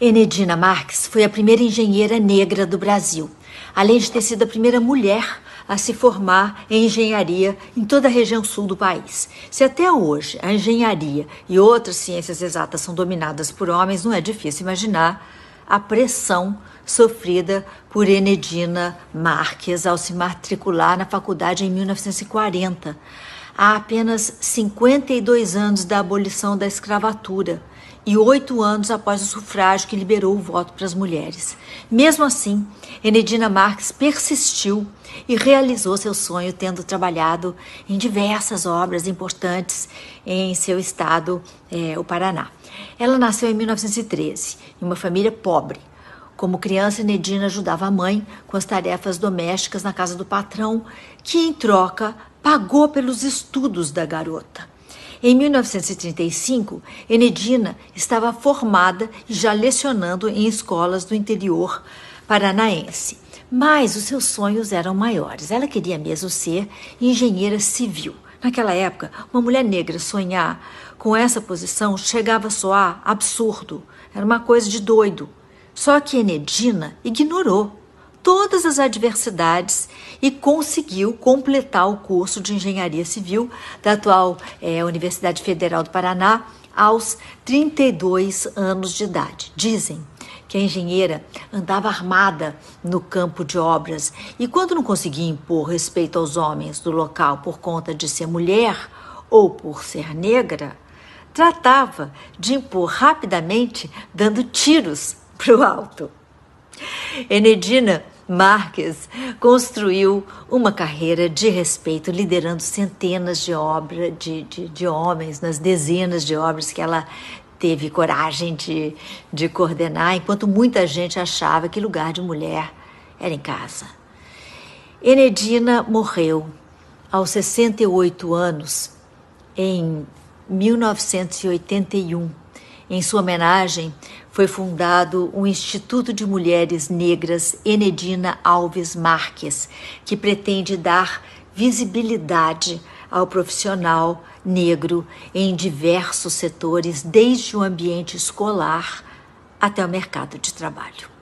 Enedina Marques foi a primeira engenheira negra do Brasil, além de ter sido a primeira mulher a se formar em engenharia em toda a região sul do país. Se até hoje a engenharia e outras ciências exatas são dominadas por homens, não é difícil imaginar a pressão sofrida por Enedina Marques ao se matricular na faculdade em 1940, há apenas 52 anos da abolição da escravatura e oito anos após o sufrágio que liberou o voto para as mulheres. Mesmo assim, Enedina Marques persistiu e realizou seu sonho, tendo trabalhado em diversas obras importantes em seu estado, é, o Paraná. Ela nasceu em 1913, em uma família pobre. Como criança, Enedina ajudava a mãe com as tarefas domésticas na casa do patrão, que, em troca, pagou pelos estudos da garota. Em 1935, Enedina estava formada e já lecionando em escolas do interior paranaense. Mas os seus sonhos eram maiores. Ela queria mesmo ser engenheira civil. Naquela época, uma mulher negra sonhar com essa posição chegava a soar absurdo. Era uma coisa de doido. Só que Enedina ignorou todas as adversidades e conseguiu completar o curso de engenharia civil da atual é, Universidade Federal do Paraná aos 32 anos de idade. Dizem que a engenheira andava armada no campo de obras e, quando não conseguia impor respeito aos homens do local por conta de ser mulher ou por ser negra, tratava de impor rapidamente, dando tiros para o alto. Enedina Marques construiu uma carreira de respeito, liderando centenas de obras de, de, de homens nas dezenas de obras que ela teve coragem de, de coordenar, enquanto muita gente achava que lugar de mulher era em casa. Enedina morreu aos 68 anos em 1981 em sua homenagem, foi fundado o Instituto de Mulheres Negras Enedina Alves Marques, que pretende dar visibilidade ao profissional negro em diversos setores, desde o ambiente escolar até o mercado de trabalho.